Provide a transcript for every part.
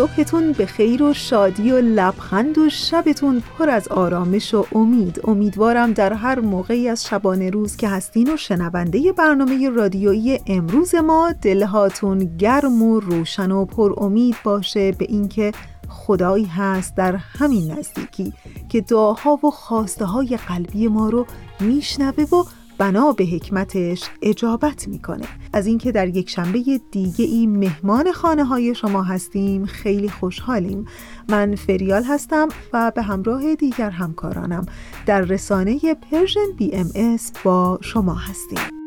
صبحتون به خیر و شادی و لبخند و شبتون پر از آرامش و امید. امیدوارم در هر موقعی از شبانه روز که هستین و شنونده برنامه رادیویی امروز ما دلهاتون گرم و روشن و پر امید باشه. به اینکه خدایی هست در همین نزدیکی که دعاها و خواسته های قلبی ما رو میشنوه و بنا به حکمتش اجابت می‌کنه. از اینکه در یک شنبه دیگه ای مهمان خانه های شما هستیم خیلی خوشحالیم. من فریال هستم و به همراه دیگر همکارانم در رسانه Persian BMS با شما هستیم.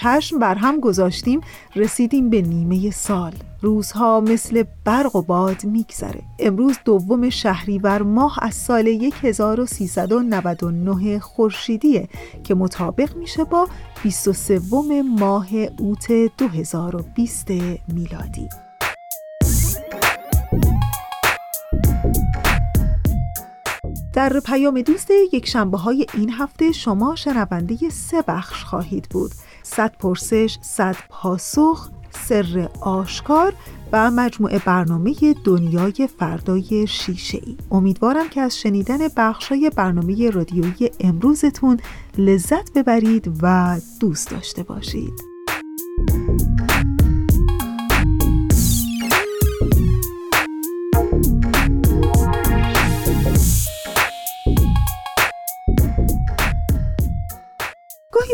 چشم بر هم گذاشتیم رسیدیم به نیمه سال. روزها مثل برق و باد میگذره. امروز دوم شهریور ماه از سال 1399 خورشیدیه که مطابق میشه با 23 ماه اوت 2020 میلادی. در پیام دوست یک شنبه های این هفته شما شنونده سه بخش خواهید بود. صد پرسش، صد پاسخ سر آشکار و مجموعه برنامه دنیای فردای شیشه ای امیدوارم که از شنیدن بخشای برنامه رادیویی امروزتون لذت ببرید و دوست داشته باشید.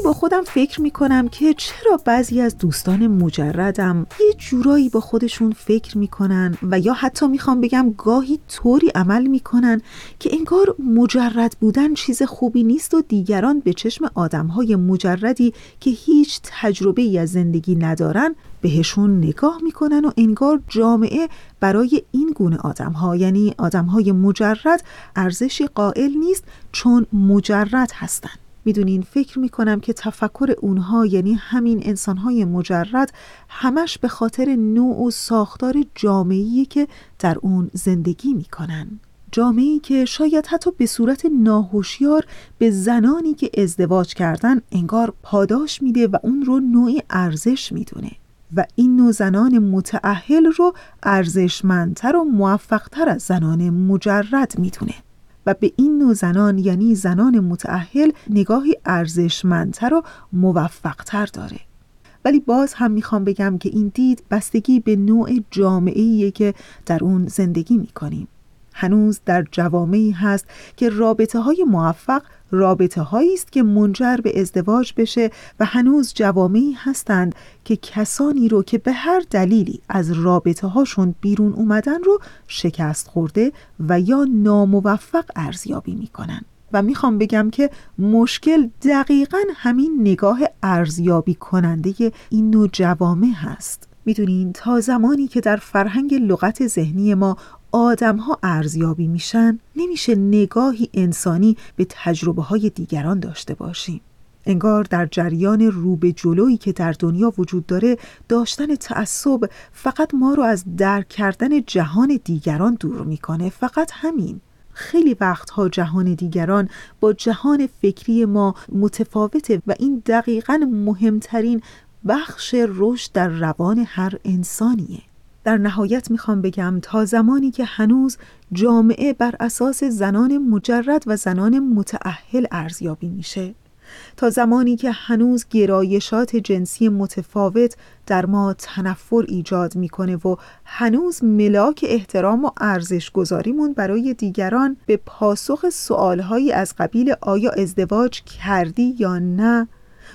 با خودم فکر می‌کنم که چرا بعضی از دوستان مجردم یه جورایی با خودشون فکر می‌کنن و یا حتی می‌خوام بگم گاهی طوری عمل می‌کنن که انگار مجرد بودن چیز خوبی نیست و دیگران به چشم آدمهای مجردی که هیچ تجربه ای از زندگی ندارن بهشون نگاه می‌کنن و انگار جامعه برای این گونه آدم ها یعنی آدم های مجرد ارزشی قائل نیست چون مجرد هستند. می‌دونین فکر می‌کنم که تفکر اونها یعنی همین انسانهای مجرد همش به خاطر نوع و ساختار جامعی که در اون زندگی می‌کنن. جامعی که شاید حتی به صورت ناهوشیار به زنانی که ازدواج کردن انگار پاداش میده و اون رو نوعی ارزش می‌دونه. و این نوع زنان متعهل رو ارزشمندتر و موفقتر از زنان مجرد می‌دونه. و به این نوع زنان یعنی زنان متعهل نگاهی ارزشمندتر و موفقتر داره. ولی باز هم می‌خوام بگم که این دید بستگی به نوع جامعه که در اون زندگی می‌کنیم. هنوز در جوامعی هست که رابطه های موفق رابطه هایی است که منجر به ازدواج بشه و هنوز جوامعی هستند که کسانی رو که به هر دلیلی از رابطه هاشون بیرون اومدن رو شکست خورده و یا ناموفق ارزیابی می‌کنن. و می‌خوام بگم که مشکل دقیقا همین نگاه ارزیابی کننده این نوع جوامع هست. می‌دونین تا زمانی که در فرهنگ لغت ذهنی ما آدم ها ارزیابی میشن نمیشه نگاهی انسانی به تجربه های دیگران داشته باشیم. انگار در جریان رو به جلویی که در دنیا وجود داره داشتن تعصب فقط ما رو از درک کردن جهان دیگران دور می‌کنه. فقط همین. خیلی وقتها جهان دیگران با جهان فکری ما متفاوته و این دقیقا مهمترین بخش رشد در روان هر انسانیه. در نهایت می‌خوام بگم تا زمانی که هنوز جامعه بر اساس زنان مجرد و زنان متعهل ارزیابی میشه تا زمانی که هنوز گرایشات جنسی متفاوت در ما تنفر ایجاد می‌کنه و هنوز ملاک احترام و ارزش گذاریمون برای دیگران به پاسخ سوالهایی از قبیل آیا ازدواج کردی یا نه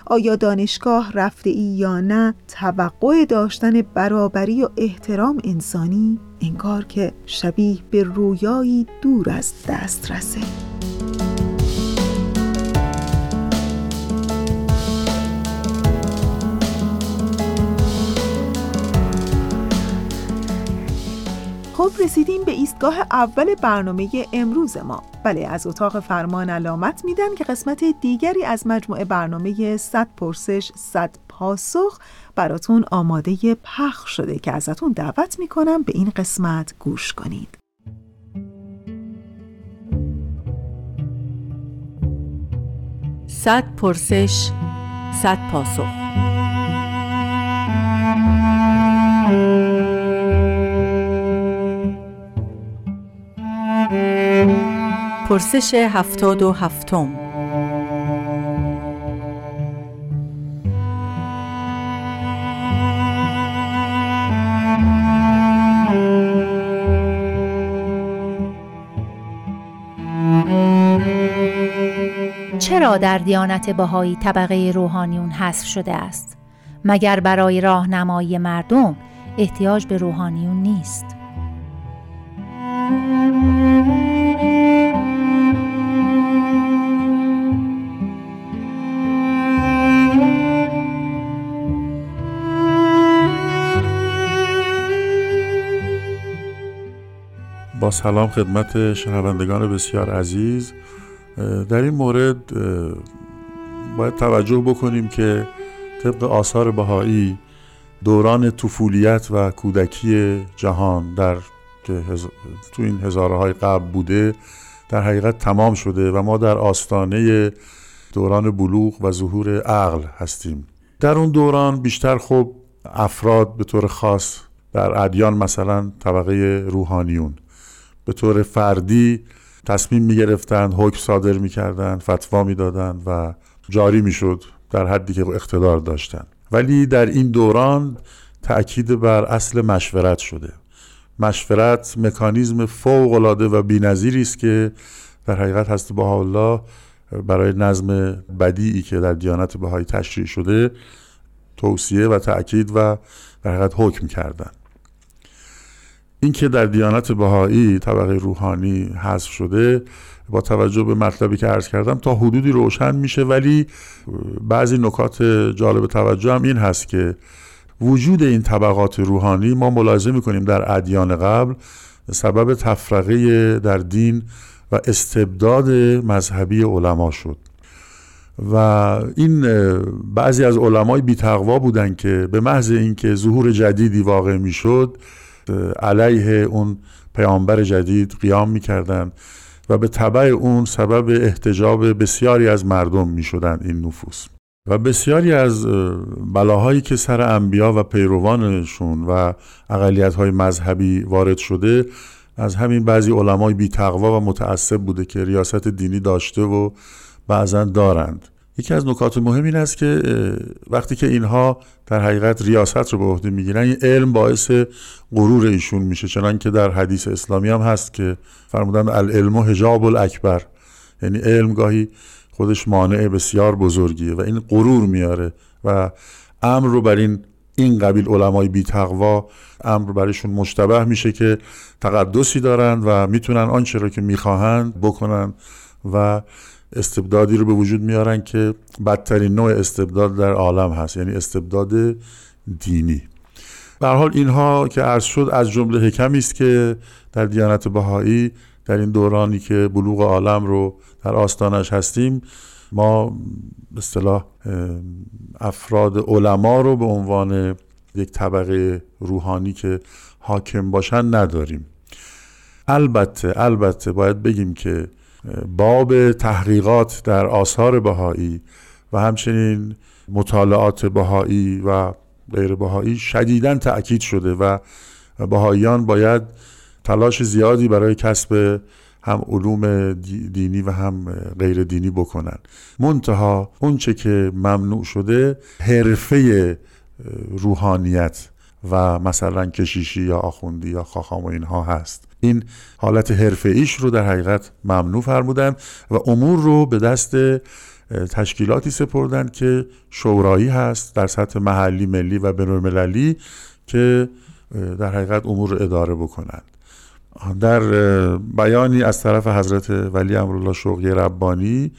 آیا دانشگاه رفته ای یا نه توقع داشتن برابری و احترام انسانی انگار که شبیه به رویایی دور از دسترسه خب رسیدیم به ایستگاه اول برنامه امروز ما. بله از اتاق فرمان علامت میدن که قسمت دیگری از مجموعه برنامه 100 پرسش 100 پاسخ براتون آماده پخش شده که ازتون دعوت می‌کنم به این قسمت گوش کنید. صد پرسش صد پاسخ. پرسش هفتاد و هفتم چرا در دیانت بهایی طبقه روحانیون حذف شده است؟ مگر برای راهنمایی مردم احتیاج به روحانیون نیست؟ سلام خدمت شنوندگان بسیار عزیز. در این مورد باید توجه بکنیم که طبق آثار بهایی دوران طفولیت و کودکی جهان در که تو این هزاره های قبل بوده در حقیقت تمام شده و ما در آستانه دوران بلوغ و ظهور عقل هستیم. در اون دوران بیشتر خب افراد به طور خاص در ادیان مثلا طبقه روحانیون. به طور فردی تصمیم می گرفتن حکم صادر می کردن فتوا می دادن و جاری می شد در حدی که اقتدار داشتن ولی در این دوران تأکید بر اصل مشورت شده. مشورت مکانیزم فوق العاده و بی‌نظیری است که در حقیقت هست با الله برای نظم بدیعی که در دیانت بهایی تشریع شده توصیه و تأکید و در حقیقت حکم کردن. این که در دیانت بهایی طبقه روحانی حذف شده با توجه به مطلبی که عرض کردم تا حدودی روشن میشه ولی بعضی نکات جالب توجه هم این هست که وجود این طبقات روحانی ما ملاحظه می‌کنیم در ادیان قبل سبب تفرقه در دین و استبداد مذهبی علما شد. و این بعضی از علمای بیتقوا بودن که به محض اینکه ظهور جدیدی واقع می‌شد علیه اون پیامبر جدید قیام می‌کردن و به طبع اون سبب احتجاب بسیاری از مردم می‌شدن این نفوس. و بسیاری از بلاهایی که سر انبیا و پیروانشون و اقلیت های مذهبی وارد شده از همین بعضی علمای بی و متعصب بوده که ریاست دینی داشته و بعضا دارند. یکی از نکات مهم این است که وقتی که اینها در حقیقت ریاست رو به عهده می‌گیرن این علم باعث غرور ایشون میشه چنان که در حدیث اسلامی هم هست که فرمودن العلم و حجاب الاکبر. یعنی علم گاهی خودش مانع بسیار بزرگیه و این غرور میاره و امر رو بر این این قبیل علمای بی تقوا امر برایشون مشتبه میشه که تقدسی دارند و می‌تونن آنچه رو که می‌خواهند بکنن و استبدادی رو به وجود میارن که بدترین نوع استبداد در عالم هست یعنی استبداد دینی. به حال اینها که عرض شد از جمله حکمی است که در دیانت بهایی در این دورانی که بلوغ عالم رو در آستانش هستیم ما به اصطلاح افراد علما رو به عنوان یک طبقه روحانی که حاکم باشن نداریم. البته البته باید بگیم که باب تحقیقات در آثار بهایی و همچنین مطالعات بهایی و غیر بهایی شدیدا تأکید شده و بهاییان باید تلاش زیادی برای کسب هم علوم دینی و هم غیر دینی بکنن. منتها اونچه که ممنوع شده حرفه روحانیت و مثلا کشیشی یا آخوندی یا خاخام و اینها هست. این حالت حرفه ایش رو در حقیقت ممنوع فرمودن و امور رو به دست تشکیلاتی سپردن که شورایی هست در سطح محلی ملی و بینالمللی که در حقیقت امور رو اداره بکنند در بیانی از طرف حضرت ولی امرالله شوقی ربانی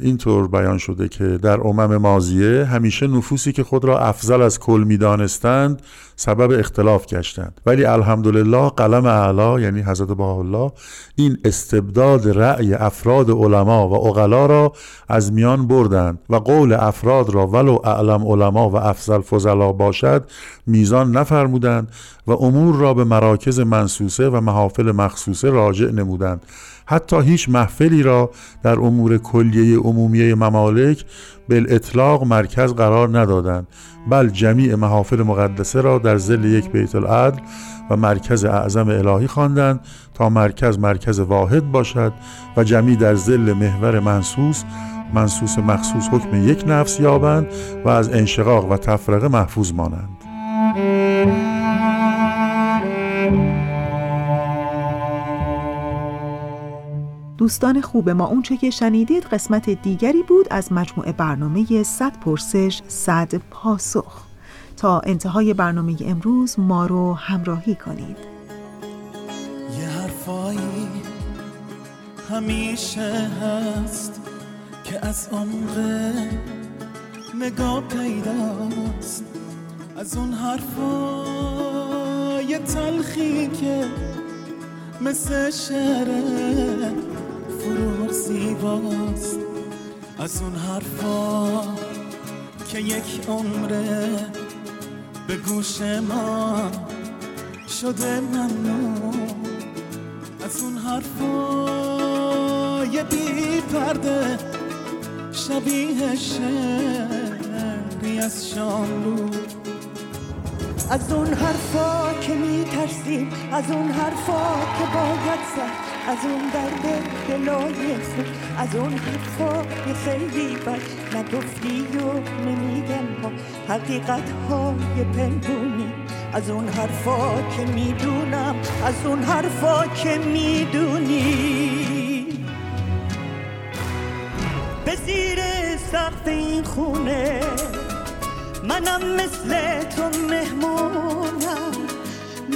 اینطور بیان شده که در امم مازیه همیشه نفوسی که خود را افضل از کل می‌دانستند سبب اختلاف گشتند. ولی الحمدلله قلم اعلا یعنی حضرت الله این استبداد رأی افراد علما و اغلا را از میان بردند و قول افراد را ولو اعلم علما و افضل فضلا باشد میزان نفرمودند و امور را به مراکز منسوسه و محافل مخصوصه راجع نمودند. حتی هیچ محفلی را در امور کلیه عمومی ممالک اطلاق مرکز قرار ندادند بل جمیع محافل مقدسه را در زل یک بیت العدل و مرکز اعظم الهی خواندند تا مرکز مرکز واحد باشد و جمیع در زل محور منسوس منسوس مخصوص حکم یک نفس یابند و از انشقاق و تفرقه محفوظ مانند. دوستان خوب ما اونچه که شنیدید قسمت دیگری بود از مجموعه برنامه 100 پرسش 100 پاسخ. تا انتهای برنامه امروز ما رو همراهی کنید. یه حرفایی همیشه هست که از عمق نگاه پیداست. از اون حرفای تلخی که مثل شعره فروغ زیباست از اون حرفا که یک عمره به گوش ما شده ممنون از اون حرفا یه بی پرده شبیه شعری از شاملو از اون حرفا که میترسیم از اون حرفا که باید زد. از اون درد دلای از اون حرفای خیلی بد نگفتی و نمیگم ما. حقیقت های پنهونی از اون حرفا که می‌دونم از اون حرفا که می‌دونی. به زیر سقف این خونه منم مثل تو مهمونم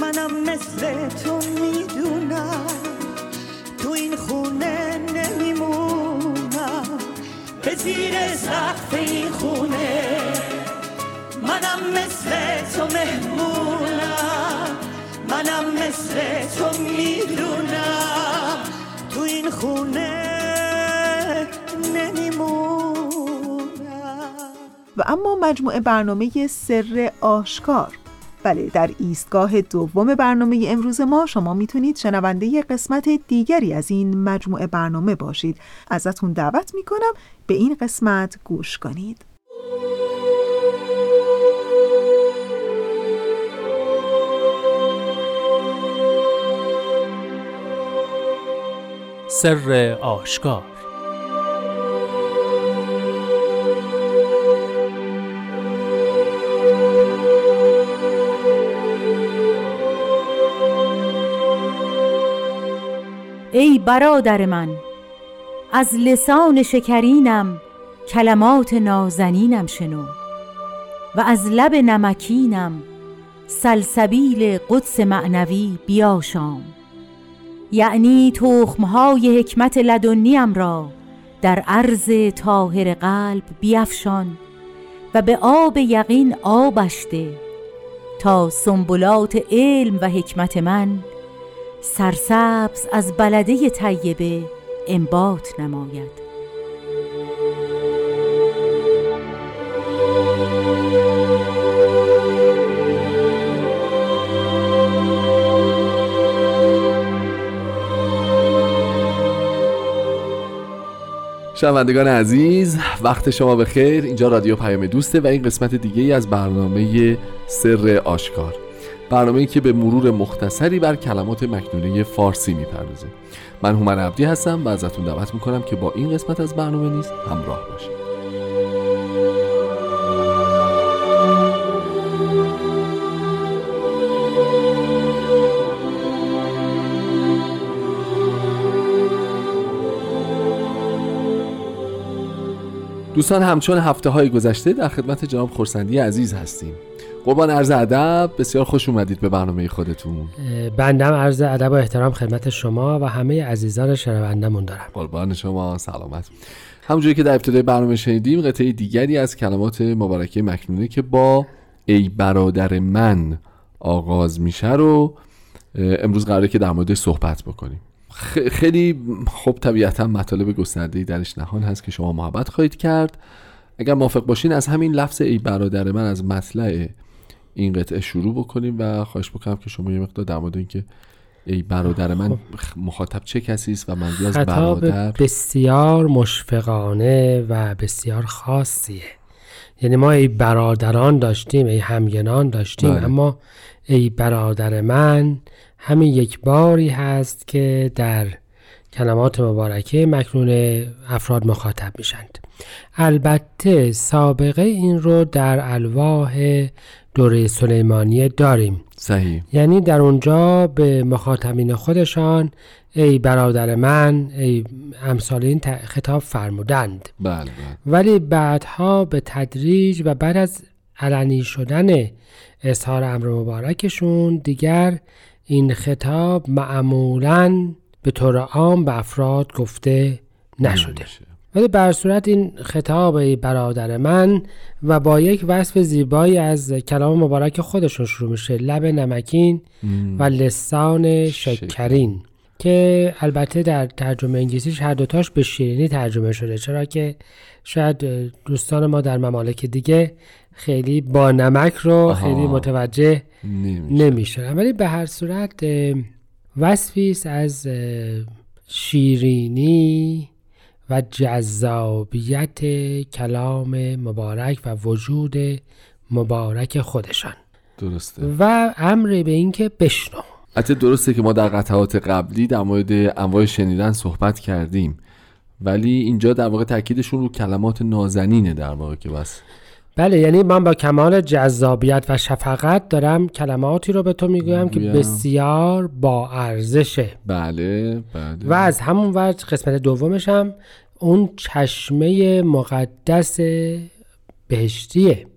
منم مثل تو می‌دونم. زیر سقف این خونه. منم مثل تو مهمونم. منم مثل تو می‌دونم. تو این خونه نمیمونم. و اما مجموعه برنامه سر آشکار. بله در ایستگاه دوم برنامه امروز ما شما می‌تونید شنونده قسمت دیگری از این مجموعه برنامه باشید. ازتون دعوت می‌کنم به این قسمت گوش کنید. سر آشکار ای برادر من از لسان شکرینم کلمات نازنینم شنو و از لب نمکینم سلسبیل قدس معنوی بیاشام. یعنی تخمهای حکمت لدنیم را در عرض طاهر قلب بیفشان و به آب یقین آبش ده تا سنبلات علم و حکمت من سرسبز از بلده طیبه انبات نماید. شنوندگان عزیز وقت شما به خیر اینجا رادیو پیام دوسته و این قسمت دیگه ای از برنامه سر آشکار. برنامه که به مرور مختصری بر کلمات مکنونه فارسی می‌پردازه. من هومن عبدی هستم و ازتون دعوت می‌کنم که با این قسمت از برنامه نیز همراه باشید. دوستان همچون هفته های گذشته در خدمت جناب خورسندی عزیز هستیم. قربان عرض ادب بسیار خوش اومدید به برنامه خودتون. بندم عرض ادب و احترام خدمت شما و همه عزیزان شنوندمون دارم. قربان شما سلامت. همونجوری که در ابتدای برنامه شنیدیم قطعه دیگری از کلمات مبارکه مکنونه که با ای برادر من آغاز میشه رو امروز قراره که در مورد صحبت بکنیم. خیلی خب طبیعتا مطالب گسترده درش نهان هست که شما محبت خواهید کرد. اگر موافق باشین از همین لفظ ای برادر من از مطلع این قطعه شروع بکنیم و خواهش بکنم که شما یه مقدار در مورد اینکه ای برادر من خب. مخاطب چه کسی است و منظور از برادر بسیار مشفقانه و بسیار خاصیه یعنی ما ای برادران داشتیم ای همگنان داشتیم بله. اما ای برادر من همین یک باری هست که در کلمات مبارکه مکنون افراد مخاطب میشند البته سابقه این رو در الواح دوره سلیمانیه داریم. صحیح. یعنی در اونجا به مخاطبین خودشان ای برادر من ای امثال این خطاب فرمودند. بله بله. ولی بعدها به تدریج و بعد از علنی شدن اظهار امر مبارکشون دیگر این خطاب معمولا به طور عام به افراد گفته نشده. ولی بر صورت این خطاب برادر من و با یک وصف زیبایی از کلام مبارک خودشون شروع میشه. لب نمکین و لسان شکرین. که البته در ترجمه انگلیسیش هر دوتاش به شیرینی ترجمه شده چرا که شاید دوستان ما در ممالک دیگه خیلی با نمک رو خیلی متوجه نمیشه ولی به هر صورت وصفی از شیرینی و جذابیت کلام مبارک و وجود مبارک خودشان. درسته. و امر به اینکه بشنو. حتی درسته که ما در قطعات قبلی در مورد انواع شنیدن صحبت کردیم. ولی اینجا در واقع تاکیدشون رو کلمات نازنینه در واقع که بس. بله یعنی من با کمال جذابیت و شفقت دارم کلماتی رو به تو می‌گویم که بسیار با ارزشه. بله بله. و از همون وقت قسمت دومشم اون چشمه مقدس بهشتیه.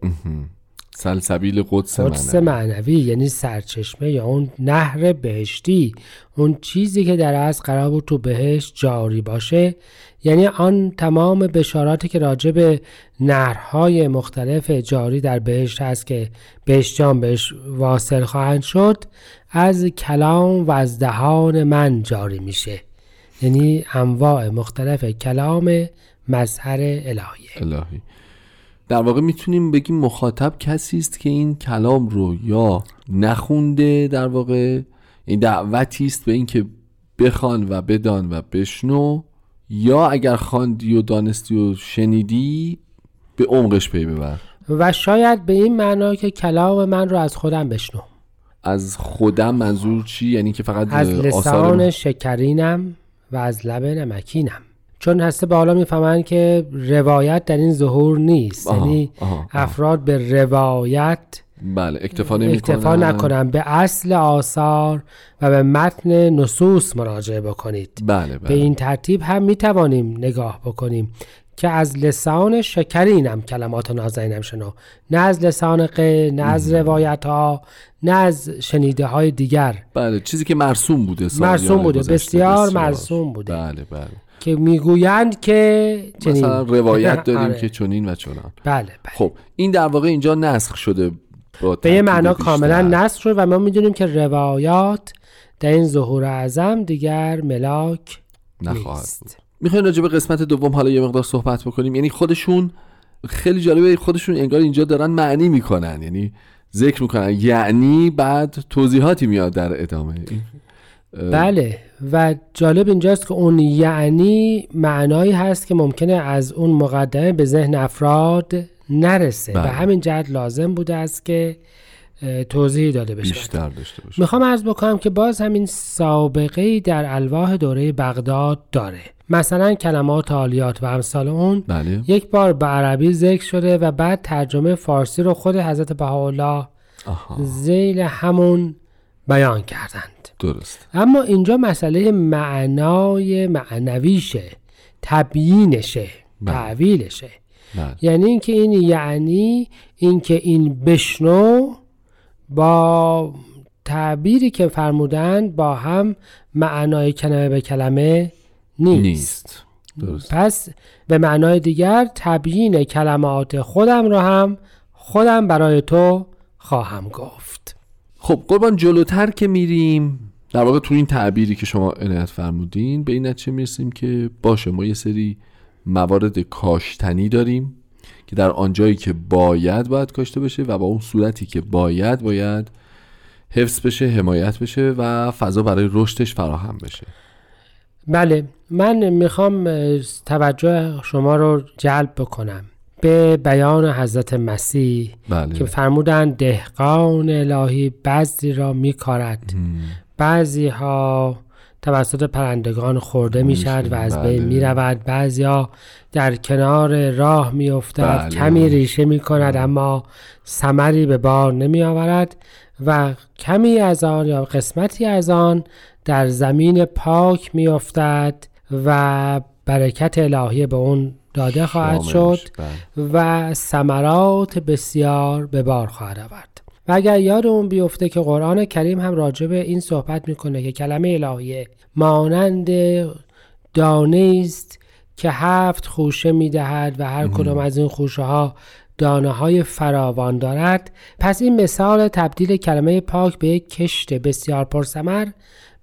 سلسبیل قدس, قدس معنوی. یعنی سرچشمه یا اون نهر بهشتی اون چیزی که در از قرار بود تو بهشت جاری باشه. یعنی آن تمام بشاراتی که راجع به نهرهای مختلف جاری در بهشت هست که بهشتیان بهش واصل خواهند شد از کلام و از دهان من جاری میشه. یعنی انواع مختلف کلام مظهر الهی. الهی. در واقع می‌تونیم بگیم مخاطب کسی است که این کلام رو یا نخونده در واقع این دعوتی است به اینکه بخوان و بدان و بشنو یا اگر خواندی و دانستی و شنیدی به عمقش پی ببر. و شاید به این معنا که کلام من رو از خودم بشنو. از خودم منظور چی؟ یعنی که فقط از لسان شکرینم و از لب نمکینم. چون هسته به حالا می‌فهمن که روایت در این ظهور نیست. یعنی افراد به روایت بله اکتفا نمی اکتفا نکنن. به اصل آثار و به متن نصوص مراجعه بکنید. بله بله. به این ترتیب هم می توانیم نگاه بکنیم که از لسان شکرینم کلمات نازنینم شنو. نه از لسان ق نه از روایت ها نه از شنیده های دیگر. بله چیزی که مرسوم بوده مرسوم بوده. بسیار, مرسوم بوده. بله بله. که می‌گویند که چنین. مثلا روایت داریم آره. که چنین و چنان. بله بله. خب این در واقع اینجا نسخ شده به یه معنا کاملا نسخ شد و ما می‌دونیم که روایات در این ظهور اعظم دیگر ملاک نخواهد نیست. می‌خوایم راجع به قسمت دوم حالا یه مقدار صحبت بکنیم. یعنی خودشون خیلی جالبه خودشون انگار اینجا دارن معنی می‌کنن. یعنی ذکر می‌کنن. یعنی بعد توضیحاتی میاد در ادامه. بله. و جالب اینجاست که اون یعنی معنایی هست که ممکنه از اون مقدمه به ذهن افراد نرسه. به بله. همین جهت لازم بوده است که اه، توضیحی داده بشه. بیشتر داشته باشه می‌خوام عرض بکنم که باز همین سابقه در الواح دوره بغداد داره. مثلا کلمات عالیات و امثال اون بله. یک بار به عربی ذکر شده و بعد ترجمه فارسی رو خود حضرت بهاءالله زیل همون بیان کردند. درست. اما اینجا مسئله معنای معنویشه تبیینشه بله. تعویلشه بله. یعنی اینکه این یعنی اینکه این بشنو با تعبیری که فرمودند با هم معنای کلمه به کلمه نیست, نیست. درست. پس به معنای دیگر تبیین کلمات خودم رو هم خودم برای تو خواهم گفت. خب قربان جلوتر که میریم در واقع تو این تعبیری که شما عنایت فرمودین به این نتیجه می‌رسیم که باشه ما یه سری موارد کاشتنی داریم که در آنجایی که باید باید کاشته بشه و با اون صورتی که باید باید حفظ بشه حمایت بشه و فضا برای رشدش فراهم بشه. بله من می‌خوام توجه شما رو جلب بکنم به بیان حضرت مسیح بله. که فرمودند دهقان الهی بعضی را میکارد. بعضی ها توسط پرندگان خورده می‌شد و از بله. بین می‌رود بعضی ها در کنار راه میافتد بله. کمی ریشه می‌کند اما ثمری به بار نمی آورد و کمی از آن یا قسمتی از آن در زمین پاک میافتد و برکت الهی به اون داده خواهد. شد بله. و ثمرات بسیار به بار خواهد آورد و اگر یادمون بیفته که قرآن کریم هم راجع به این صحبت می‌کنه که کلمه الهیه مانند دانه است که هفت خوشه می‌دهد و هر کدام از این خوشه ها دانه های فراوان دارد. پس این مثال تبدیل کلمه پاک به یک کشت بسیار پرثمر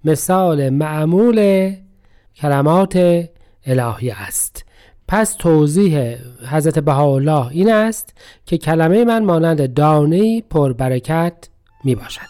مثال معمول کلمات الهی است. پس توضیح حضرت بهاءالله این است که کلمه من مانند دانه پربرکت می باشد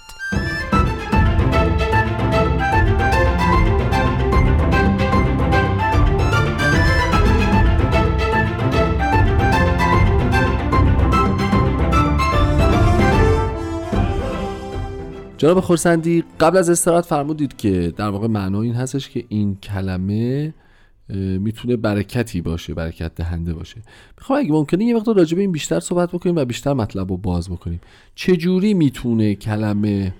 جناب خورسندی قبل از استراحت فرمودید که در واقع معنا این هستش که این کلمه می‌تونه برکتی باشه برکت دهنده باشه. می‌خوام اگه ممکنه یه مقدار راجع به این بیشتر صحبت بکنیم و بیشتر مطلب رو باز بکنیم. چجوری می‌تونه کلمه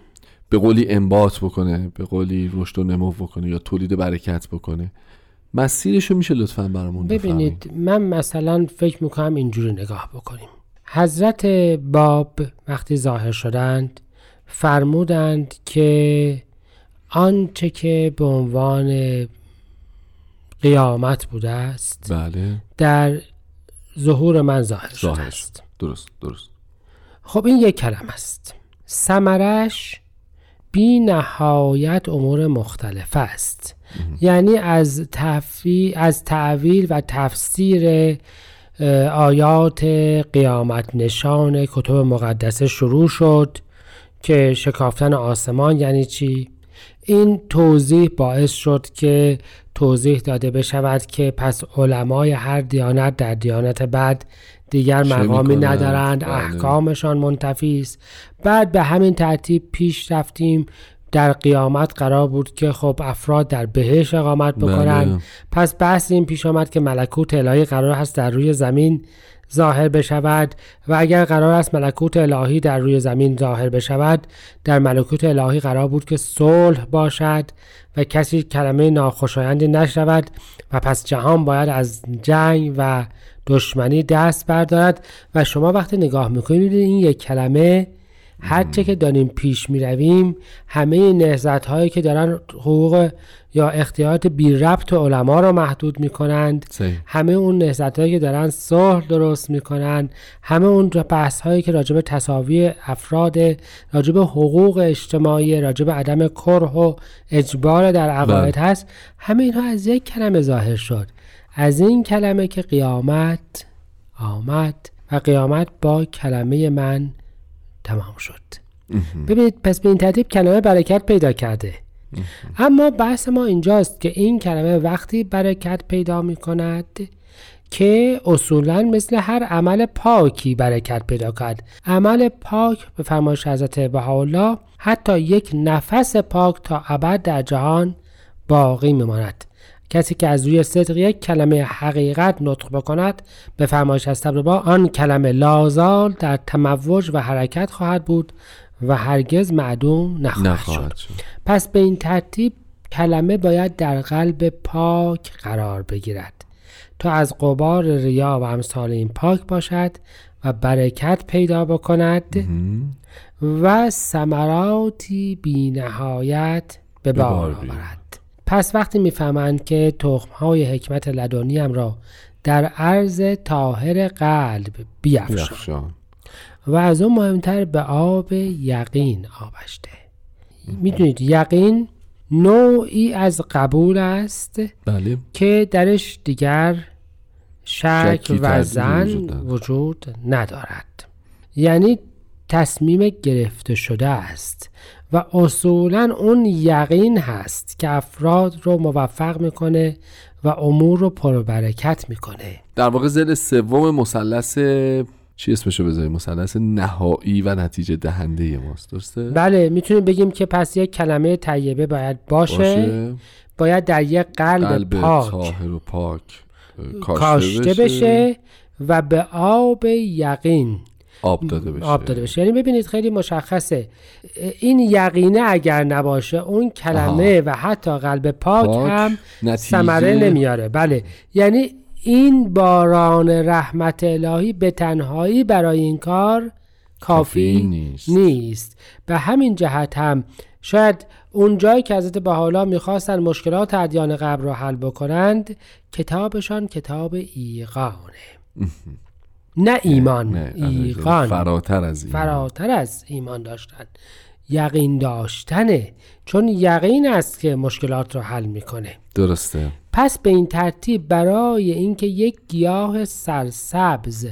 به قولی انبات بکنه به قولی رشد و نمو بکنه یا تولید برکت بکنه؟ مسیرش رو میشه لطفا برامون؟ ببینید من مثلا فکر می‌کنم اینجوری نگاه بکنیم. حضرت باب وقتی ظاهر شدند فرمودند که آنچه که به عنوان قیامت بوده است. بله. در ظهور من ظاهر شده است. درست درست. خب این یک کلم است. سمرش بی نهایت امور مختلف است. یعنی از تفی... از تعویل و تفسیر آیات قیامت نشان کتب مقدسه شروع شد که شکافتن آسمان یعنی چی؟ این توضیح باعث شد که توضیح داده بشود که پس علمای هر دیانت در دیانت بعد دیگر مقامی؟ ندارند بله. احکامشان منتفی است بعد به همین ترتیب پیش رفتیم در قیامت قرار بود که خب افراد در بهش اقامت بکنند بله. پس بحث این پیش آمد که ملکوت الهی قرار هست در روی زمین ظاهر بشود و اگر قرار است ملکوت الهی در روی زمین ظاهر بشود در ملکوت الهی قرار بود که صلح باشد و کسی کلمه ناخوشایندی نشود و پس جهان باید از جنگ و دشمنی دست بردارد. و شما وقتی نگاه می‌کنید این یک کلمه هرچه که داریم پیش می رویم همه نهزت هایی که دارن حقوق یا اختیارات بی ربط علما رو محدود می کنند صحیح. همه اون نهزت هایی که دارن صلح درست می کنند همه اون بحث هایی که راجب تصاوی افراد راجب حقوق اجتماعی راجب عدم کره و اجبار در عقاید هست. همه اینها از یک کلمه ظاهر شد. از این کلمه که قیامت آمد و قیامت با کلمه من تمام شد. ببینید پس به این ترتیب کلمه برکت پیدا کرده. اما بحث ما اینجاست که این کلمه وقتی برکت پیدا می کند که اصولا مثل هر عمل پاکی برکت پیدا کرد. عمل پاک به فرمایش حضرت بهاءالله حتی یک نفس پاک تا ابد در جهان باقی میماند. کسی که از روی صدق یک کلمه حقیقت نطق بکند به فرمایش از با آن کلمه لازال در تموج و حرکت خواهد بود و هرگز معدوم نخواهد, نخواهد شد. شد پس به این ترتیب کلمه باید در قلب پاک قرار بگیرد تا از قبار ریا و امثال این پاک باشد و برکت پیدا بکند و ثمراتی بینهایت به بار. آورد پس وقتی می‌فهمند که تخمهای حکمت لدنیم را در عرض طاهر قلب بیفشان و از اون مهمتر به آب یقین آبشته. می‌دونید یقین نوعی از قبول است بله. که درش دیگر شک و زن. وجود ندارد. یعنی تصمیم گرفته شده است. و اصولا اون یقین هست که افراد رو موفق می‌کنه و امور رو پربرکت می‌کنه. در واقع زل سوم مثلث چی اسمشو بذاریم؟ مثلث نهایی و نتیجه دهنده ماست درسته؟ بله می‌تونیم بگیم که پس یک کلمه طیبه باید باشه, باشه. باید در یک قلب, قلب پاک و پاک اه، کاشته بشه. و به آب یقین. آب داده بشه. آب داده بشه. یعنی ببینید خیلی مشخصه. این یقینه اگر نباشه اون کلمه و حتی قلب پاک, پاک، هم ثمره نمیاره. بله. یعنی این باران رحمت الهی به تنهایی برای این کار کافی نیست. نیست. به همین جهت هم شاید اون جایی که حضرت بحالا می‌خواستن مشکلات ادیان قبل رو حل بکنند کتابشان کتاب ایقانه. نه ایمان نه ایقان. فراتر از این فراتر از ایمان داشتن. یقین داشتنه. چون یقین است که مشکلات رو حل می‌کنه. درسته. پس به این ترتیب برای اینکه یک گیاه سرسبز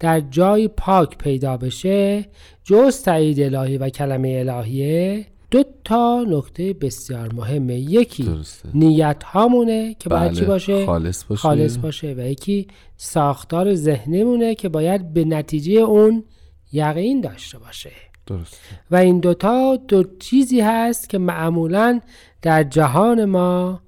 در جای پاک پیدا بشه جز تایید الهی و کلمه الهیه دو تا نکته بسیار مهمه. یکی درسته. نیت هامونه که باید چی بله، باشه؟ خالص باشه. خالص باشه. و یکی ساختار ذهنمونه که باید به نتیجه اون یقین داشته باشه. درسته. و این دوتا دو چیزی هست که معمولا در جهان ما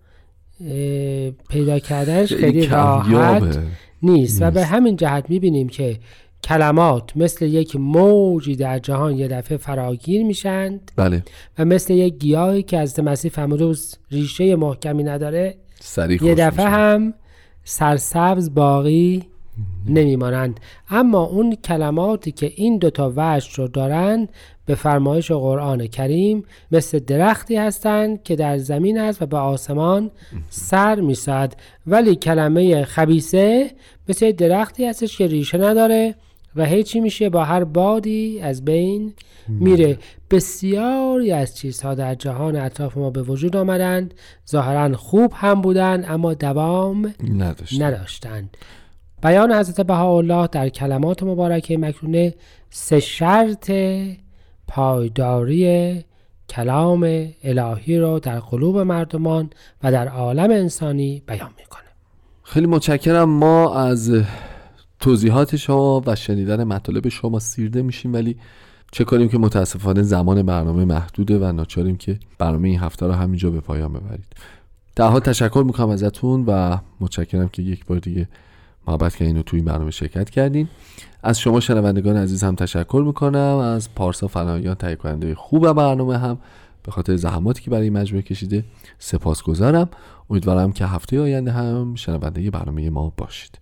پیدا کردنش خیلی راحت کمیابه. نیست. و به همین جهت می‌بینیم که کلمات مثل یک موجی در جهان یه دفعه فراگیر میشند بله. و مثل یک گیاهی که از مسیح فرمودوس ریشه محکمی نداره یه دفعه. هم سرسبز باقی نمیمانند. اما اون کلماتی که این دوتا وجه رو دارند به فرمایش قرآن کریم مثل درختی هستند که در زمین است و به آسمان سر میساد ولی کلمه خبیسه مثل درختی هستش که ریشه نداره. و هیچی میشه؟ با هر بادی از بین میره. بسیاری از چیزها در جهان اطراف ما به وجود آمدند. ظاهرا خوب هم بودند اما دوام نداشت نداشتند. بیان حضرت بهاءالله در کلمات مبارکه مکنونه سه شرط پایداری کلام الهی را در قلوب مردمان و در عالم انسانی بیان می‌کنه. خیلی متشکرم. ما از توضیحات شما و شنیدن مطالب شما سیرده میشیم ولی چه کنیم که متاسفانه زمان برنامه محدوده و ناچاریم که برنامه این هفته رو همینجا به پایان ببرید. در حال تشکر می‌کنم ازتون و متشکرم که یک بار دیگه محبت کردین و توی این برنامه شرکت کردین. از شما شنوندگان عزیز هم تشکر می‌کنم. از پارسا فنایان تهیه کننده خوب برنامه هم به خاطر زحماتی که برای این مجموعه کشیده سپاسگزارم. امیدوارم که هفته آینده هم شنونده برنامه ما باشید.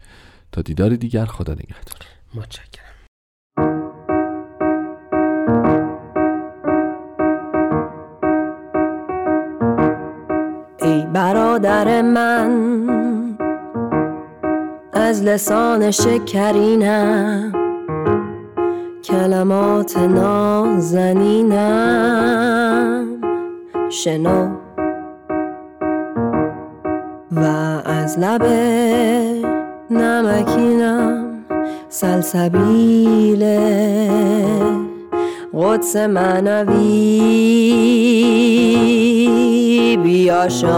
تا دیدار دیگر خدا نگهدار. متشکرم. ای برادر من از لسان شکرینم کلمات نازنینم شنو و از لب نمکینم سلسبیل قدس معنوی. بیاشام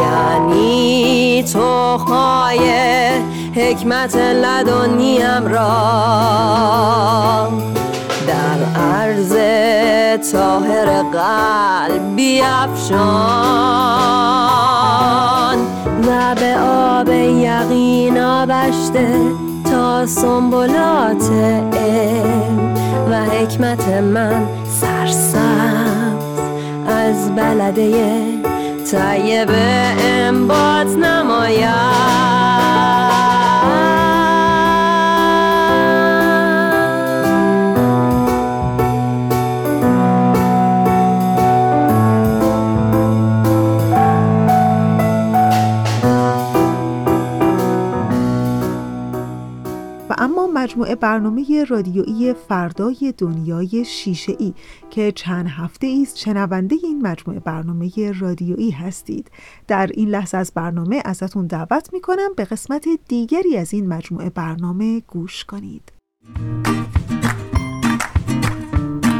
یعنی حکمت لدنیم را در عرض تاهر قلب بیفشان. و به آب یقین آبشته تا سنبولات علم و حکمت من سرسبز از بلده طیب انبات نماید. مجموعه برنامه رادیویی فردای دنیای شیشه ای که چند هفته است شنونده این مجموعه برنامه رادیویی هستید. در این لحظه از برنامه ازتون دعوت می‌کنم به قسمت دیگری از این مجموعه برنامه گوش کنید.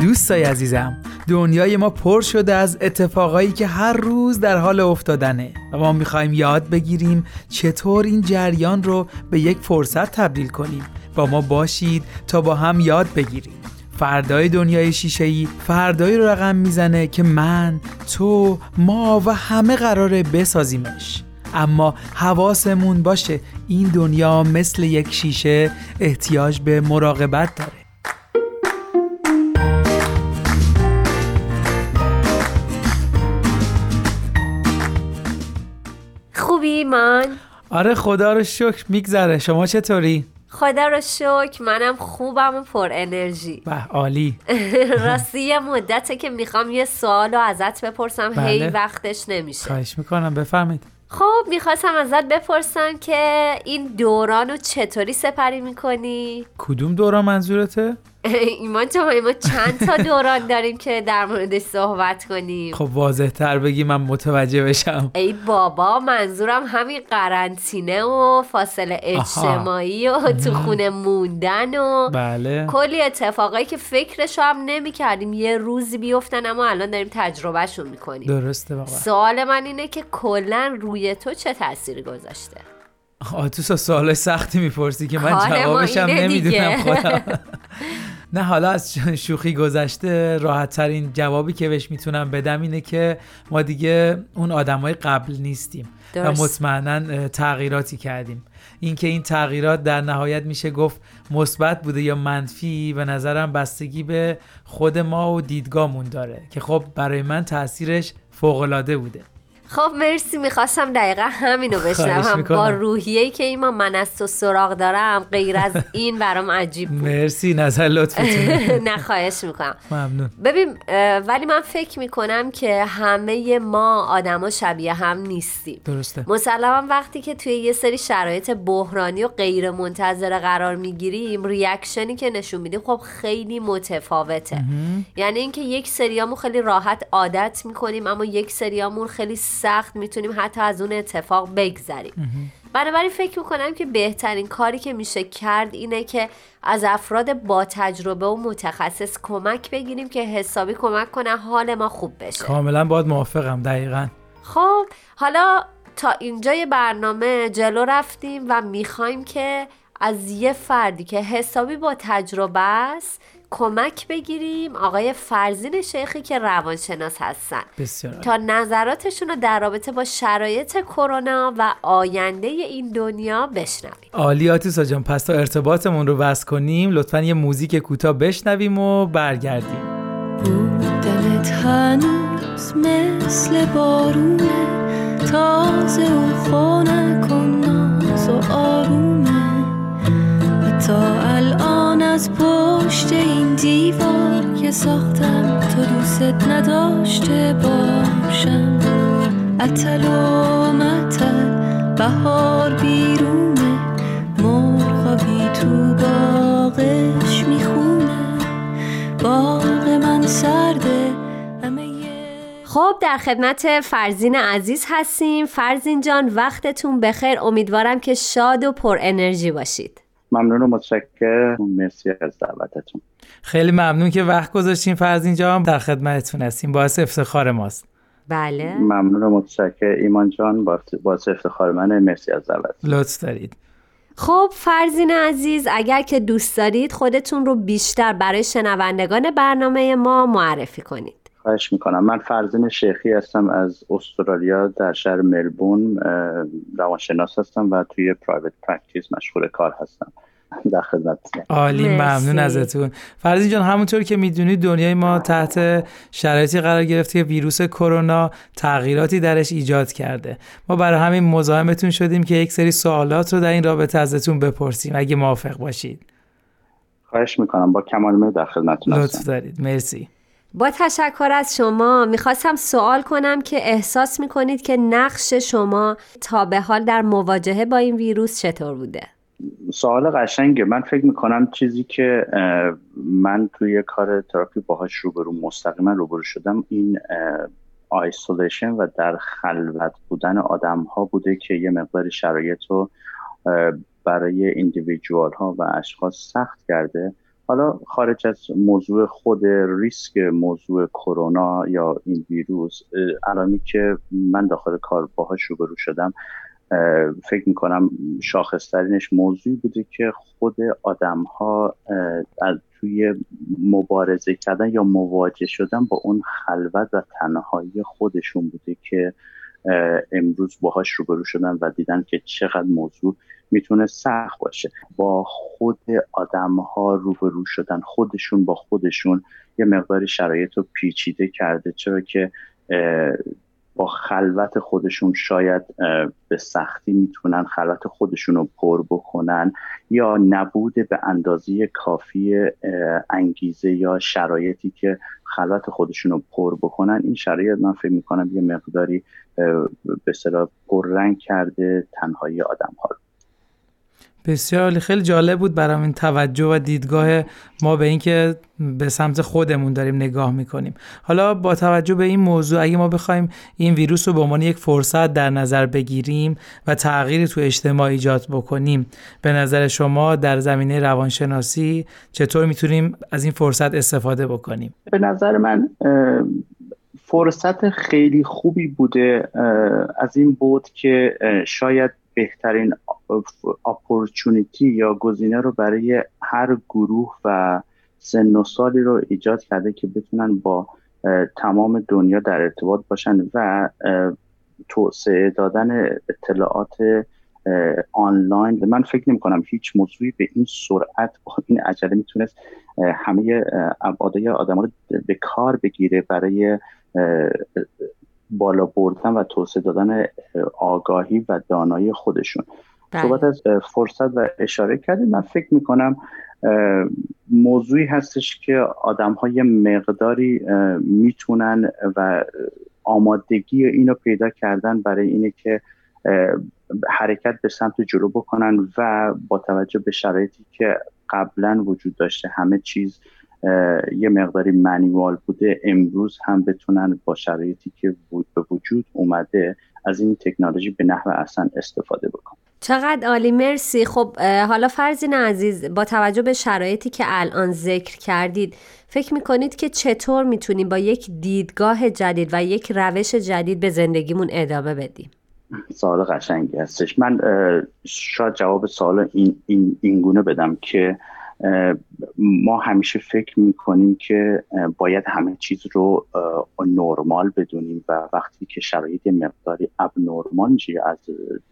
دوستای عزیزم دنیای ما پر شده از اتفاقایی که هر روز در حال افتادنه و ما می‌خوایم یاد بگیریم چطور این جریان رو به یک فرصت تبدیل کنیم. با ما باشید تا با هم یاد بگیریم. فردای دنیای شیشه‌ای فردایی رو رقم می‌زنه که من تو ما و همه قراره بسازیمش. اما حواسمون باشه این دنیا مثل یک شیشه احتیاج به مراقبت داره. خوبی من؟ آره خدا رو شکر میگذره. شما چطوری؟ خدا رو شکر منم خوبم و پر انرژی به عالی راستی یه مدته که می‌خوام یه سوال رو ازت بپرسم بله. هی وقتش نمیشه خواهش می‌کنم بفرمایید خب می‌خواستم ازت بپرسم که این دوران رو چطوری سپری می‌کنی؟ کدوم دوران منظورته؟ ایمان جان ما چند تا دوران داریم که در موردش صحبت کنیم؟ خب واضح تر بگی من متوجه بشم. ای بابا منظورم همین قرنطینه و فاصله اجتماعی و تو خونه موندن و بله. کلی اتفاقایی که فکرشو هم نمی کردیم یه روزی بیفتن اما الان داریم تجربهشون می‌کنیم. درسته واقعا سوال من اینه که کلا روی تو چه تاثیری گذاشته؟ آتوسا سوال سختی می‌پرسی که من جوابشم نمی‌دونم. خودم نه حالا از شوخی گذشته راحت ترین جوابی که بهش می‌تونم بدم اینه که ما دیگه اون آدمای قبل نیستیم درست. و مطمئنا تغییراتی کردیم اینکه این تغییرات در نهایت میشه گفت مثبت بوده یا منفی به نظرم بستگی به خود ما و دیدگاهمون داره که خب برای من تاثیرش فوق بوده خب مرسی می‌خواستم دقیقا همینو بشنوم. می‌کنم. با روحیه‌ای که ایمان من از تو سراغ دارم غیر از این برام عجیب بود. مرسی نظر لطفتون. نه خواهش می‌کنم. ممنون. ببین ولی من فکر می‌کنم که همه ما آدما شبیه هم نیستیم. درسته. مسلما وقتی که توی یه سری شرایط بحرانی و غیر منتظره قرار می‌گیریم ریاکشنی که نشون میدیم خب خیلی متفاوته. یعنی اینکه یک سریامون خیلی راحت عادت می‌کنیم اما یک سریامون خیلی سخت می‌تونیم حتی از اون اتفاق بگذریم. بنابراین فکر می‌کنم که بهترین کاری که میشه کرد اینه که از افراد با تجربه و متخصص کمک بگیریم که حسابی کمک کنه حال ما خوب بشه. کاملا باید موافقم دقیقا. خب حالا تا اینجای برنامه جلو رفتیم و می‌خوایم که از یه فردی که حسابی با تجربه است کمک بگیریم. آقای فرزین شیخی که روانشناس هستن. بسیار. تا نظراتشون رو در رابطه با شرایط کرونا و آینده این دنیا بشنویم. عالی آتیسا جان پس تا ارتباطمون رو بس کنیم لطفا یه موزیک کوتاه بشنویم و برگردیم. دلت هنوز مثل بارونه تازه و خونه کن ناز و آرومه. و تا الان از که ساختم. تو دوست نداشته باشم. اتل و متل بهار بیرونه. مرغابی تو باغش می‌خونه. باغ من سرده. خب در خدمت فرزین عزیز هستیم. فرزین جان وقتتون بخیر. امیدوارم که شاد و پر انرژی باشید. ممنون و متشکر مرسی از دعوتتون. خیلی ممنون که وقت گذاشتین. فرزین جان در خدمتتون هستیم. باعث افتخار ماست. بله. ممنون و متشکر ایمان جان باعث باعث افتخار منه مرسی از دعوت لطف دارید. خب فرزین عزیز اگر که دوست دارید خودتون رو بیشتر برای شنوندگان برنامه ما معرفی کنید. خواهش می‌کنم. من فرزین شیخی هستم. از استرالیا در شهر ملبورن روانشناس هستم و توی private practice مشغول کار هستم. در خدمت. عالی ممنون ازتون. فرزین جان همونطور که می‌دونید دنیای ما تحت شرایطی قرار گرفته که ویروس کرونا تغییراتی درش ایجاد کرده. ما برای همین مزاحمتون شدیم که یک سری سوالات رو در این رابطه ازتون بپرسیم. اگه موافق باشید. خواهش می‌کنم. با کمال میل در خدمتتون لطف دارید. مرسی. با تشکر از شما می‌خواستم سوال کنم که احساس می‌کنید که نقش شما تا به حال در مواجهه با این ویروس چطور بوده؟ سوال قشنگه. من فکر می‌کنم چیزی که من توی کار تراپی باهاش روبرو مستقیما روبرو شدم این isolation و در خلوت بودن آدم ها بوده که یه مقدار شرایط رو برای individual ها و اشخاص سخت کرده. حالا خارج از موضوع خود ریسک موضوع کرونا یا این ویروس علائمی که من داخل کار باهاش روبرو شدم. فکر می‌کنم شاخصترینش موضوعی بوده که خود آدم ها توی مبارزه کردن یا مواجه شدن با اون خلوت و تنهایی خودشون بوده که امروز باهاش روبرو شدن و دیدن که چقدر موضوع می‌تونه سخت باشه. با خود آدم ها روبرو شدن خودشون با خودشون یه مقداری شرایط رو پیچیده کرده چرا که با خلوت خودشون شاید به سختی می‌تونن خلوت خودشون رو پر بکنن یا نبوده به اندازه کافی انگیزه یا شرایطی که خلوت خودشون رو پر بکنن. این شرایط من فکر می‌کنم یه مقداری به صلاح پررنگ کرده تنهایی آدم ها رو. بسیار خیلی جالب بود برام این توجه و دیدگاه ما به اینکه به سمت خودمون داریم نگاه می‌کنیم. حالا با توجه به این موضوع اگه ما بخوایم این ویروس رو به عنوان یک فرصت در نظر بگیریم و تغییری تو اجتماع ایجاد بکنیم به نظر شما در زمینه روانشناسی چطور می‌تونیم از این فرصت استفاده بکنیم؟ به نظر من فرصت خیلی خوبی بوده از این بود که شاید بهترین اپورچونیتی یا گزینه رو برای هر گروه و سن و سالی رو ایجاد کرده که بتونن با تمام دنیا در ارتباط باشن و توسعه دادن اطلاعات آنلاین. من فکر نمی کنم هیچ موضوعی به این سرعت با این عجله می‌تونست همه ابعادهای آدم رو به کار بگیره برای بالا بردن و توسعه دادن آگاهی و دانایی خودشون بله. صحبت از فرصت و اشاره کردیم من فکر می‌کنم موضوعی هستش که آدم های مقداری می‌تونن و آمادگی اینو پیدا کردن برای اینه که حرکت به سمت جلو بکنن و با توجه به شرایطی که قبلا وجود داشته همه چیز یه مقداری منیوال بوده. امروز هم بتونن با شرایطی که به وجود اومده از این تکنولوژی به نحو اصلا استفاده بکنن. چقدر عالی مرسی. خب حالا فرزین عزیز با توجه به شرایطی که الان ذکر کردید فکر می‌کنید که چطور می‌تونیم با یک دیدگاه جدید و یک روش جدید به زندگیمون ادامه بدیم؟ سوال قشنگی هستش. من شاید جواب سوال این, این, این گونه بدم که ما همیشه فکر می‌کنیم که باید همه چیز رو نرمال بدونیم و وقتی که شرایط مقداری اب نرمال میشه از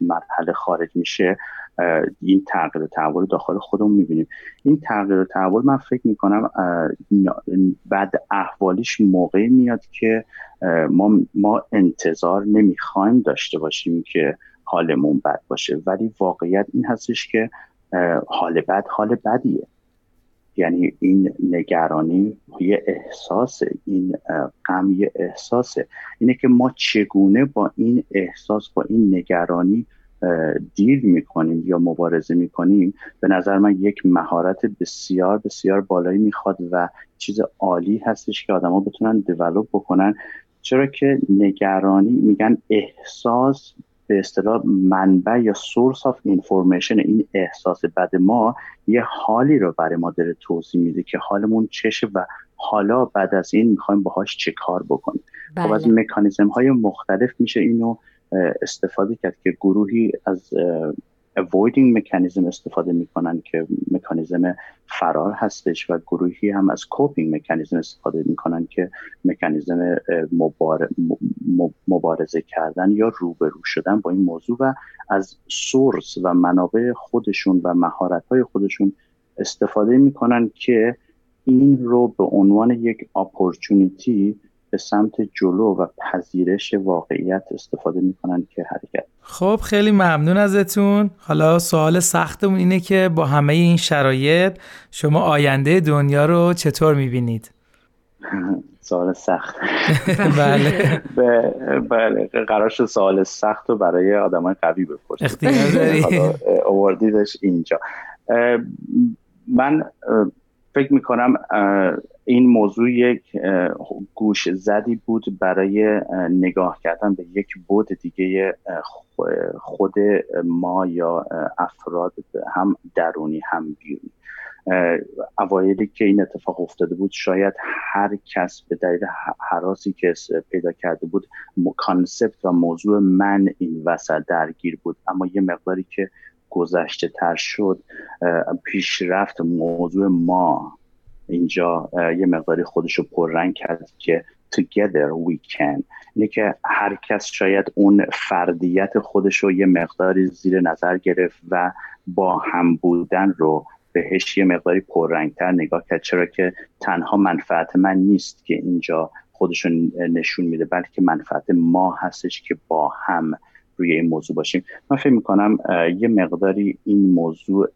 مرحله خارج میشه این تغییر تحول داخل خودمون می‌بینیم. این تغییر تحول من فکر می‌کنم بعد احوالیش موقعی میاد که ما, ما انتظار نمی‌خوایم داشته باشیم که حالمون بد باشه. ولی واقعیت این هستش که حال بد حال بدیه. یعنی این نگرانی یه احساسه این غم یه احساسه. اینه که ما چگونه با این احساس با این نگرانی deal می‌کنیم یا مبارزه می‌کنیم؟ به نظر من یک مهارت بسیار بسیار بالایی می‌خواد و چیز عالی هستش که آدما بتونن develop بکنن. چرا که نگرانی میگن احساس به اصطلاح منبع یا source of information این احساس بد ما یه حالی رو برای ما داره توضیح میده که حالمون چشه و حالا بعد از این می‌خوایم باهاش چه کار بکنیم خب از بله. مکانیزم های مختلف میشه اینو استفاده کرد که گروهی از avoiding مکانیزم استفاده می‌کنن که مکانیزم فرار هستش و گروهی هم از کوپینگ مکانیزم استفاده می‌کنن که مکانیزم مبارزه کردن یا روبرو شدن با این موضوع و از سورس و منابع خودشون و مهارت های خودشون استفاده می‌کنن که این رو به عنوان یک اپورتونیتی به سمت جلو و پذیرش واقعیت استفاده می‌کنن که حرکت. خب خیلی ممنون ازتون. حالا سوال سختمون اینه که با همه این شرایط شما آینده دنیا رو چطور می‌بینید؟ سوال سخت. بله. بله قرار شد سوال سخت رو برای آدم قوی بپرسید اختیار داری؟ اینجا. من فکر می‌کنم این موضوع یک گوش زدی بود برای نگاه کردن به یک بود دیگه خود ما یا افراد هم درونی هم بیرونی. اوایلی که این اتفاق افتاده بود شاید هر کس به دلیل حراسی که پیدا کرده بود کانسپت و موضوع من این وسط درگیر بود. اما یه مقداری که گذشته تر شد پیشرفت موضوع ما اینجا یه مقداری خودش رو پررنگ کرد که together we can. اینه که هر کس شاید اون فردیت خودش رو یه مقداری زیر نظر گرفت و با هم بودن رو بهش یه مقداری پررنگتر نگاه کرد. چرا که تنها منفعت من نیست که اینجا خودش نشون میده بلکه منفعت ما هستش که با هم روی این موضوع باشیم. من فکر می‌کنم یه مقداری این موضوع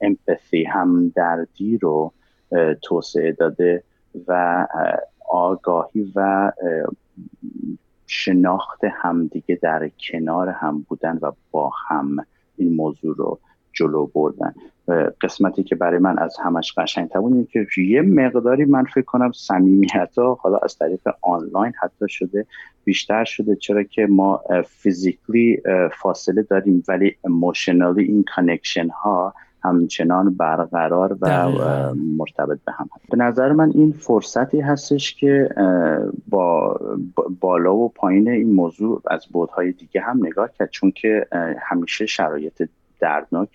امپاثی هم دردی رو توسعه داده و آگاهی و شناخت همدیگه در کنار هم بودن و با هم این موضوع رو جلو بردن. قسمتی که برای من از همش قشنگ بود که یه مقداری من فکر کنم صمیمیت ها حالا از طریق آنلاین حتی شده بیشتر شده چرا که ما physically فاصله داریم ولی emotionally این connection ها همچنان برقرار و مرتبط به هم. به نظر من این فرصتی هستش که با بالا و پایین این موضوع از بعدهای دیگه هم نگاه کرد چون که همیشه شرایط دردناک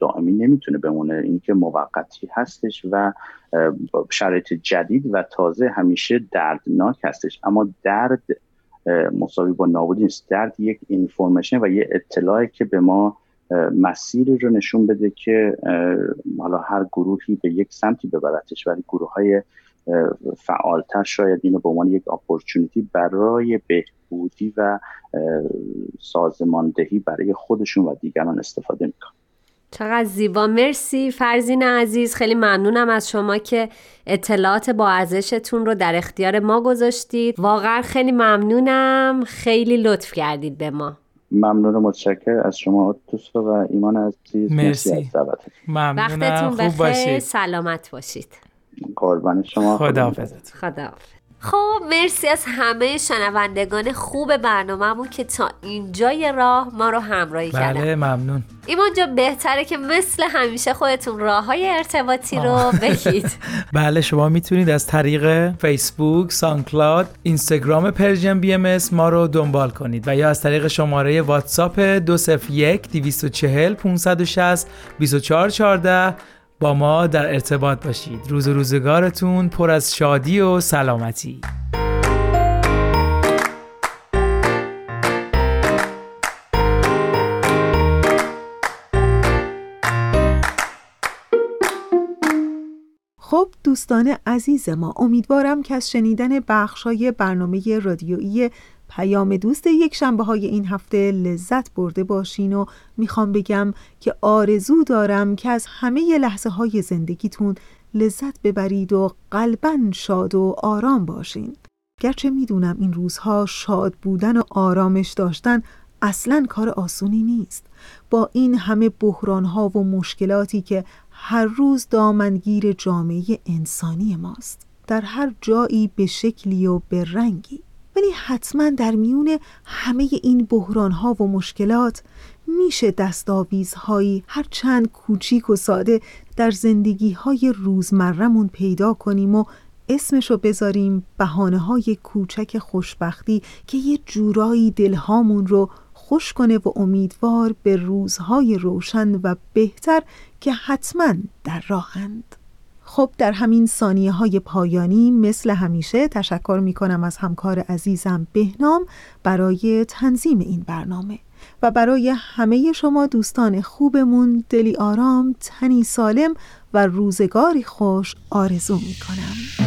دائمی نمی‌تونه بمونه. اینکه موقتی هستش و شرایط جدید و تازه همیشه دردناک هستش. اما درد مساوی با نابودی نیست. درد یک اینفورمیشن و یه اطلاعی که به ما مسیری رو نشون بده که حالا هر گروهی به یک سمتی ببرتش ولی گروه های فعالتر شاید اینو به عنوان یک اپورچونیتی برای بهبودی و سازماندهی برای خودشون و دیگران استفاده می‌کنن. چقدر زیبا. مرسی فرزین عزیز. خیلی ممنونم از شما که اطلاعات با ارزشتون رو در اختیار ما گذاشتید. واقعا خیلی ممنونم. خیلی لطف کردید به ما. ممنون متشکر از شما توسو و ایمان عزیز. مرسی, ممنونم. وقتتون بخیر. سلامت باشید. قربان شما. خدا خدا خب مرسی از همه شنوندگان خوب برنامهمون که تا اینجای راه ما رو همراهی بله کردن. بله ممنون. ایمان جان بهتره که مثل همیشه خودتون راه های ارتباطی رو بگید. بله شما می‌تونید از طریق فیسبوک، SoundCloud، اینستاگرام Persian BM ما رو دنبال کنید و یا از طریق شماره واتساپ 201 240 560 2414 با ما در ارتباط باشید. روز و روزگارتون پر از شادی و سلامتی. خب دوستان عزیز ما امیدوارم که از شنیدن بخشای برنامه رادیویی پیام دوست یک شنبه های این هفته لذت برده باشین و می‌خوام بگم که آرزو دارم که از همه لحظه های زندگیتون لذت ببرید و قلبا شاد و آرام باشین. گرچه می‌دونم این روزها شاد بودن و آرامش داشتن اصلا کار آسونی نیست. با این همه بحران ها و مشکلاتی که هر روز دامنگیر جامعه انسانی ماست. در هر جایی به شکلی و به رنگی. ولی حتما در میون همه این بحران ها و مشکلات میشه دستاویزهایی هر چند کوچیک و ساده در زندگی های روزمرمون پیدا کنیم و اسمشو بذاریم بهانه های کوچک خوشبختی که یه جورایی دلهامون رو خوش کنه و امیدوار به روزهای روشن و بهتر که حتما در راهند خب در همین ثانیه های پایانی مثل همیشه تشکر می کنم از همکار عزیزم بهنام برای تنظیم این برنامه و برای همه شما دوستان خوبمون دلی آرام، تنی سالم و روزگاری خوش آرزو می کنم.